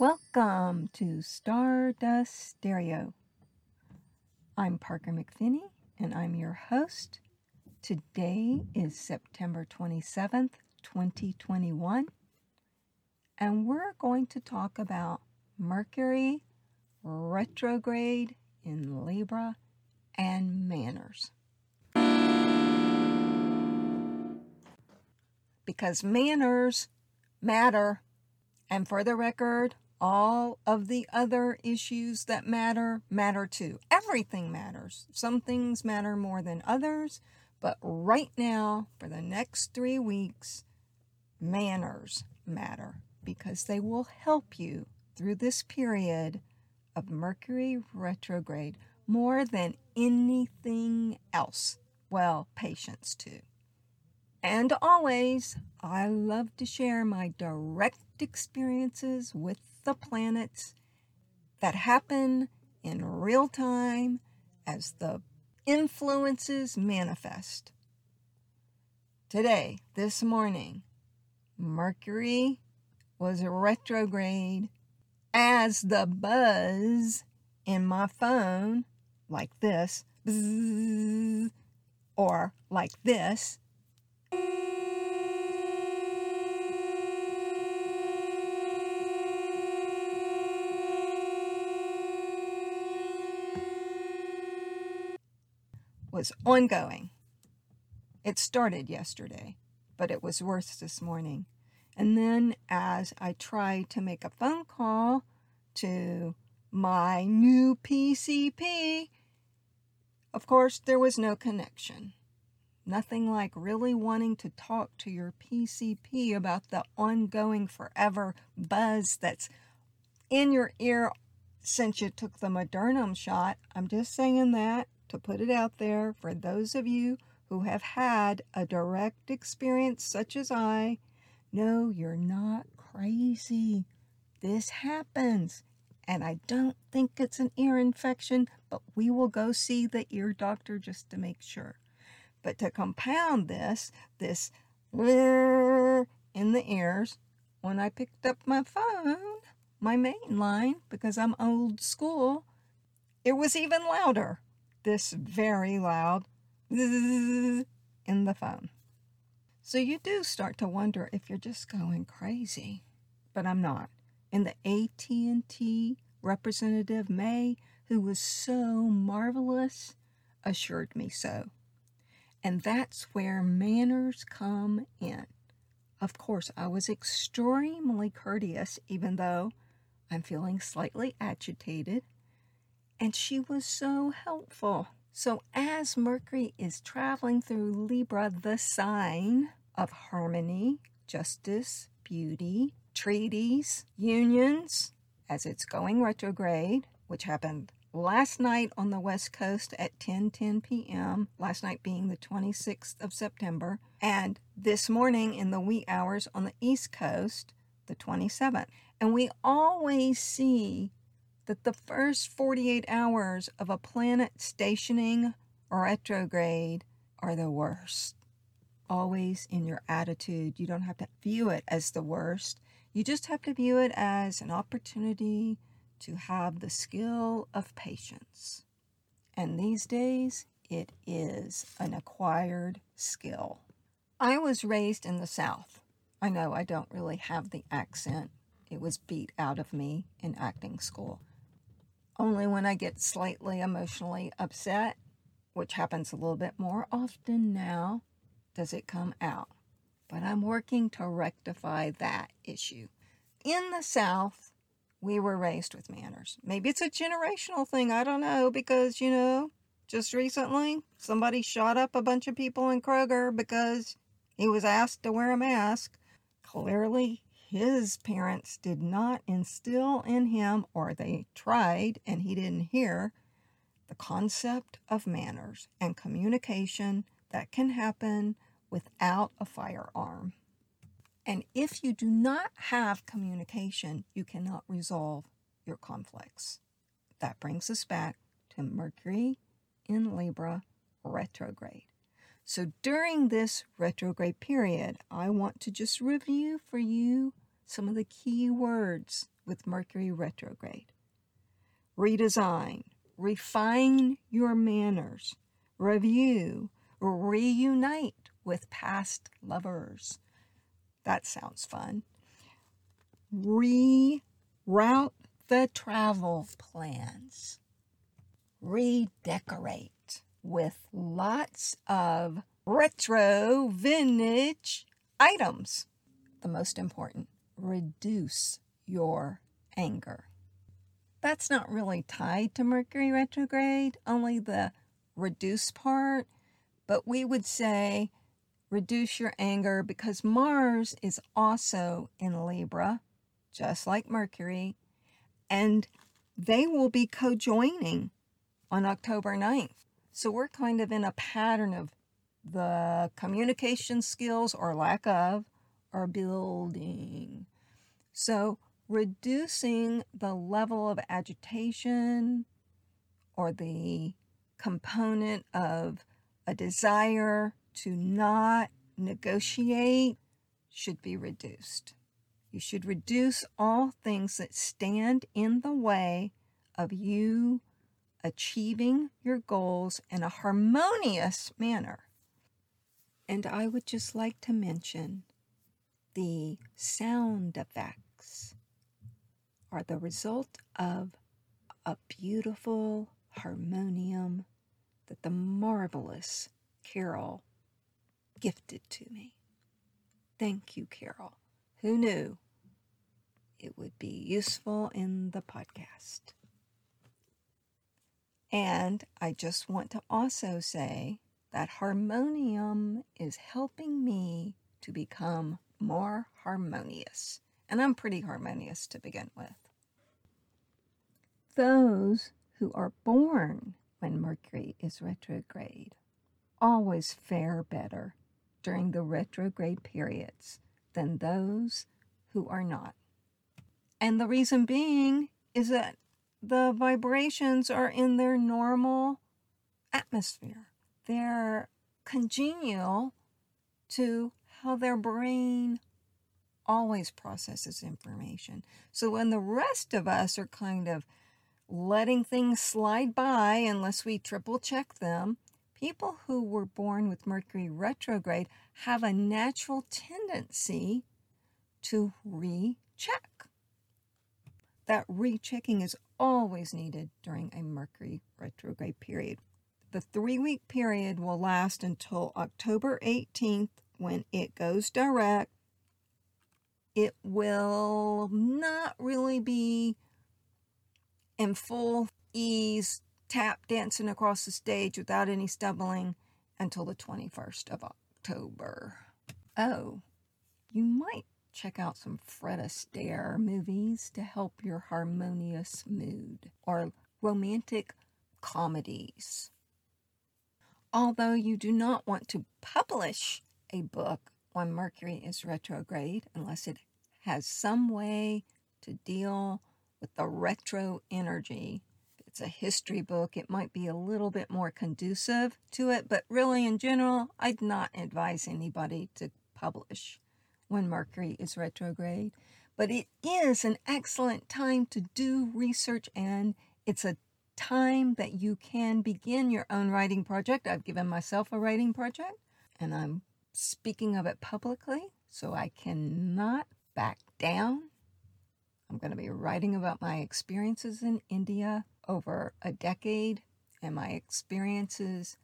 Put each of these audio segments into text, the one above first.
Welcome to Stardust Stereo. I'm Parker McPhinney and I'm your host. Today is September 27th, 2021, and we're going to talk about Mercury retrograde in Libra and manners. Because manners matter, and for the record, all of the other issues that matter matter too. Everything matters. Some things matter more than others, but right now, for the next three weeks, manners matter because they will help you through this period of Mercury retrograde more than anything else. Well, patience too. And always, I love to share my direct experiences with the planets that happen in real time as the influences manifest. Today, this morning, Mercury was retrograde as the buzz in my phone, like this, or like this, was ongoing. It started yesterday, but it was worse this morning. And then, as I tried to make a phone call to my new PCP, of course, there was no connection. Nothing like really wanting to talk to your PCP about the ongoing forever buzz that's in your ear since you took the Modernum shot. I'm just saying that to put it out there for those of you who have had a direct experience such as I. No, you're not crazy. This happens. And I don't think it's an ear infection, but we will go see the ear doctor just to make sure. But to compound this, this in the ears, when I picked up my phone, my main line, because I'm old school, it was even louder this very loud in the phone. So you do start to wonder if you're just going crazy. But I'm not. And the AT&T representative May, who was so marvelous, assured me so. And that's where manners come in. Of course, I was extremely courteous, even though I'm feeling slightly agitated and she was so helpful. So, as Mercury is traveling through Libra, the sign of harmony, justice, beauty, treaties, unions, as it's going retrograde, which happened last night on the West Coast at 10 10 p.m., last night being the 26th of September, and this morning in the wee hours on the East Coast, the 27th. And we always see that the first 48 hours of a planet stationing or retrograde are the worst. Always in your attitude. You don't have to view it as the worst. You just have to view it as an opportunity to have the skill of patience. And these days, it is an acquired skill. I was raised in the South. I know I don't really have the accent. It was beat out of me in acting school. Only when I get slightly emotionally upset, which happens a little bit more often now, does it come out. But I'm working to rectify that issue. In the South, we were raised with manners. Maybe it's a generational thing. I don't know because, you know, just recently somebody shot up a bunch of people in Kroger because he was asked to wear a mask. Clearly, his parents did not instill in him, or they tried and he didn't hear, the concept of manners and communication that can happen without a firearm. And if you do not have communication, you cannot resolve your conflicts. That brings us back to Mercury in Libra retrograde. So during this retrograde period, I want to just review for you some of the key words with Mercury retrograde. Redesign, refine your manners, review, reunite with past lovers. That sounds fun. Reroute the travel plans. Redecorate with lots of retro vintage items. The most important, reduce your anger. That's not really tied to Mercury retrograde, only the reduce part, but we would say reduce your anger because Mars is also in Libra, just like Mercury, and they will be co-joining on October 9th. So we're kind of in a pattern of the communication skills or lack of are building. So reducing the level of agitation or the component of a desire to not negotiate should be reduced. You should reduce all things that stand in the way of you achieving your goals in a harmonious manner. And I would just like to mention the sound are the result of a beautiful harmonium that the marvelous Carol gifted to me. Thank you, Carol. Who knew it would be useful in the podcast? And I just want to also say that harmonium is helping me to become more harmonious. And I'm pretty harmonious to begin with. Those who are born when Mercury is retrograde always fare better during the retrograde periods than those who are not. And the reason being is that the vibrations are in their normal atmosphere. They're congenial to how their brain always processes information. So when the rest of us are kind of letting things slide by unless we triple check them, people who were born with Mercury retrograde have a natural tendency to recheck. That rechecking is always needed during a Mercury retrograde period. The three week period will last until October 18th when it goes direct. It will not really be in full ease, tap dancing across the stage without any stumbling until the 21st of October. Oh, you might check out some Fred Astaire movies to help your harmonious mood or romantic comedies. Although you do not want to publish a book when Mercury is retrograde unless it has some way to deal with the retro energy. If it's a history book, it might be a little bit more conducive to it, but really, in general, I'd not advise anybody to publish when Mercury is retrograde. But it is an excellent time to do research, and it's a time that you can begin your own writing project. I've given myself a writing project, and I'm speaking of it publicly, so I cannot back down. I'm going to be writing about my experiences in India over a decade and my experiences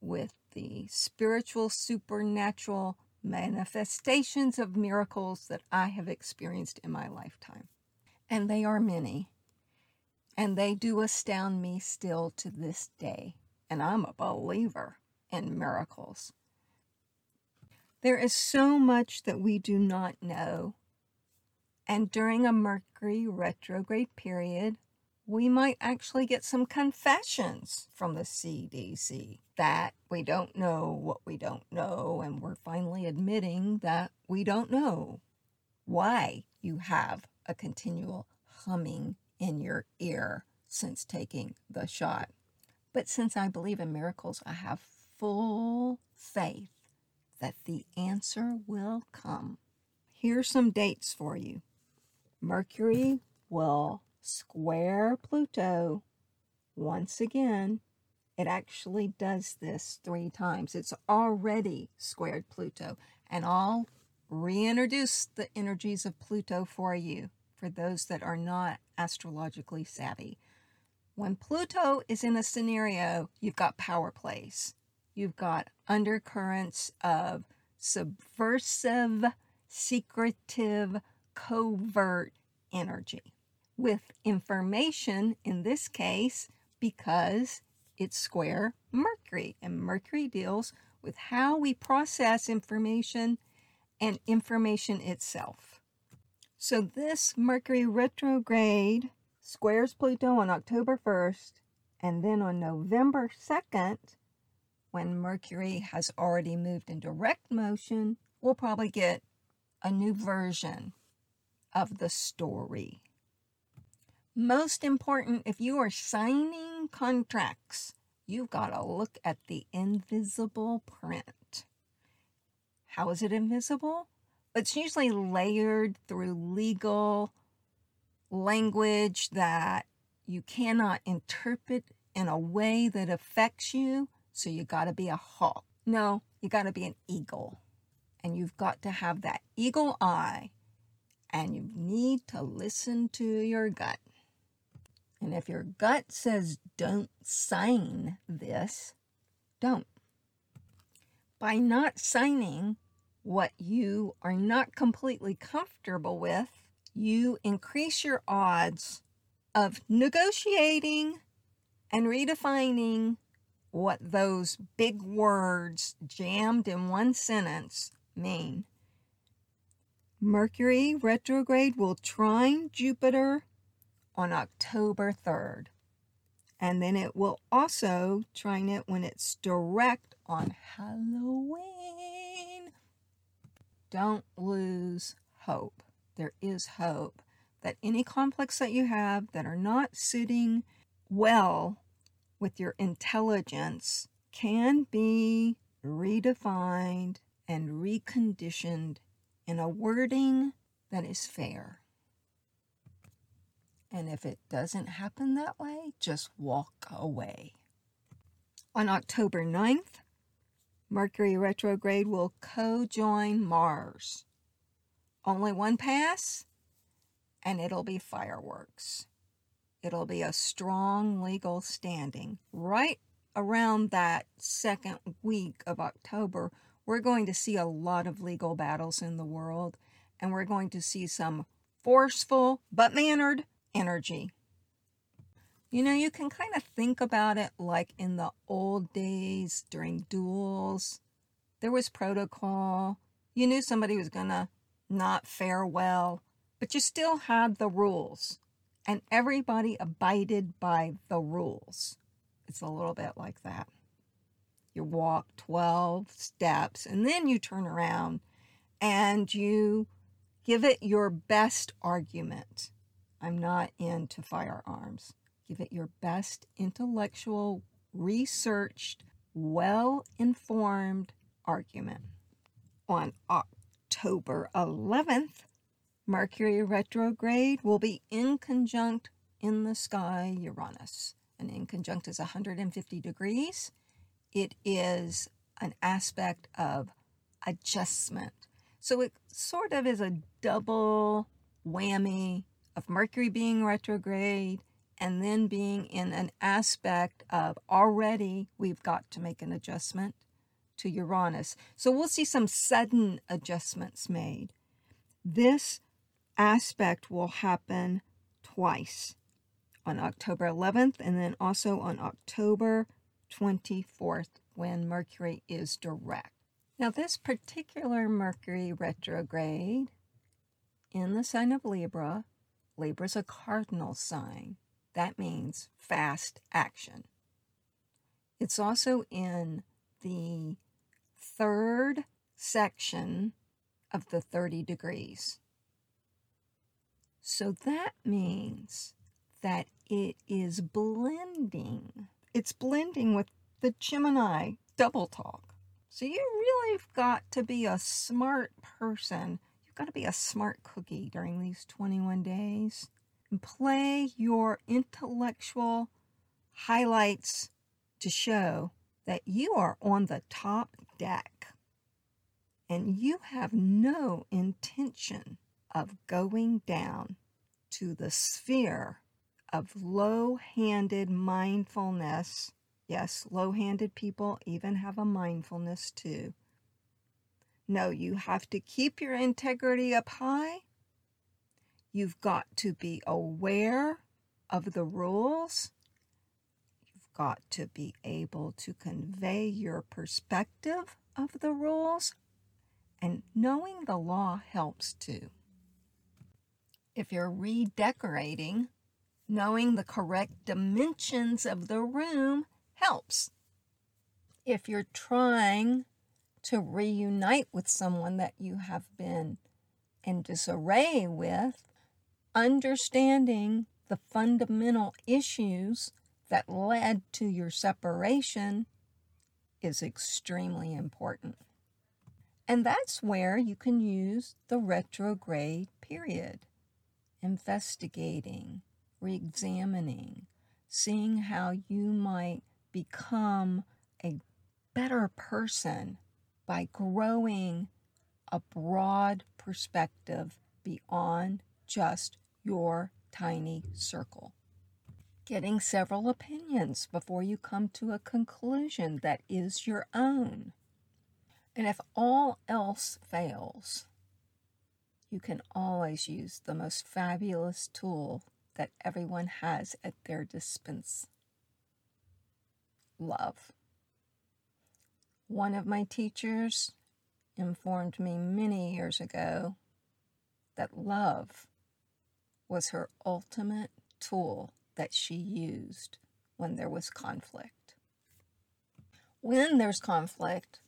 with the spiritual, supernatural manifestations of miracles that I have experienced in my lifetime. And they are many. And they do astound me still to this day. And I'm a believer in miracles. There is so much that we do not know. And during a Mercury retrograde period, we might actually get some confessions from the CDC that we don't know what we don't know, and we're finally admitting that we don't know why you have a continual humming in your ear since taking the shot. But since I believe in miracles, I have full faith that the answer will come. Here's some dates for you Mercury will square Pluto once again. It actually does this three times. It's already squared Pluto. And I'll reintroduce the energies of Pluto for you, for those that are not astrologically savvy. When Pluto is in a scenario, you've got power plays. You've got undercurrents of subversive, secretive, covert energy. With information, in this case, because it's square Mercury, and Mercury deals with how we process information and information itself. So, this Mercury retrograde squares Pluto on October 1st, and then on November 2nd, when Mercury has already moved in direct motion, we'll probably get a new version of the story. Most important, if you are signing contracts, you've got to look at the invisible print. How is it invisible? It's usually layered through legal language that you cannot interpret in a way that affects you. So you got to be a hawk. No, you got to be an eagle. And you've got to have that eagle eye. And you need to listen to your gut. And if your gut says don't sign this, don't. By not signing what you are not completely comfortable with, you increase your odds of negotiating and redefining what those big words jammed in one sentence mean. Mercury retrograde will trine Jupiter on October 3rd. And then it will also trine it when it's direct on Halloween. Don't lose hope there is hope that any conflicts that you have that are not sitting well with your intelligence can be redefined and reconditioned in a wording that is fair. And if it doesn't happen that way, just walk away. On October 9th, Mercury retrograde will co join Mars only one pass, and it'll be fireworks. It'll be a strong legal standing. Right around that second week of October, we're going to see a lot of legal battles in the world, and we're going to see some forceful but mannered energy. You know, you can kind of think about it like in the old days during duels. There was protocol. You knew somebody was going to not fare well, but you still had the rules, and everybody abided by the rules. It's a little bit like that. You walk 12 steps, and then you turn around and you give it your best argument. I'm not into firearms. Give it your best intellectual, researched, well informed argument. On October 11th, Mercury retrograde will be inconjunct in the sky Uranus. An inconjunct is 150 degrees. It is an aspect of adjustment. So it sort of is a double whammy of Mercury being retrograde and then being in an aspect of already we've got to make an adjustment to Uranus. So we'll see some sudden adjustments made. This aspect will happen twice on October 11th and then also on October 24th when Mercury is direct. Now, this particular Mercury retrograde in the sign of Libra, Libra is a cardinal sign. That means fast action. It's also in the third section of the 30 degrees. So that means that it is blending. It's blending with the Gemini double talk. So you really have got to be a smart person. You've got to be a smart cookie during these 21 days. and play your intellectual highlights to show that you are on the top deck and you have no intention of going down to the sphere of low handed mindfulness. Yes, low handed people even have a mindfulness too. No, you have to keep your integrity up high. You've got to be aware of the rules. You've got to be able to convey your perspective of the rules. And knowing the law helps too. If you're redecorating, knowing the correct dimensions of the room helps. If you're trying to reunite with someone that you have been in disarray with, understanding the fundamental issues that led to your separation is extremely important. And that's where you can use the retrograde period, investigating, re examining, seeing how you might become a better person by growing a broad perspective beyond just your tiny circle. Getting several opinions before you come to a conclusion that is your own. And if all else fails, you can always use the most fabulous tool that everyone has at their dispense love. One of my teachers informed me many years ago that love was her ultimate tool that she used when there was conflict. When there's conflict,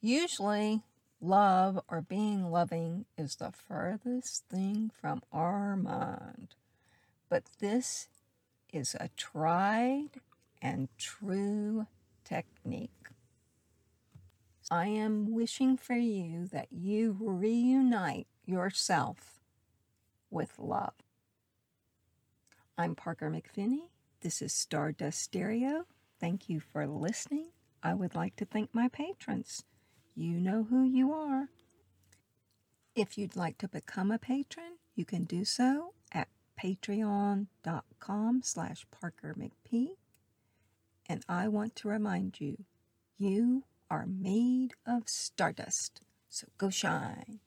usually love or being loving is the furthest thing from our mind. But this is a tried and true technique. I am wishing for you that you reunite yourself with love. I'm Parker McFinney. This is Stardust Stereo. Thank you for listening. I would like to thank my patrons. You know who you are. If you'd like to become a patron, you can do so at patreon.com slash Parker McP. And I want to remind you, you are made of stardust. So go shine.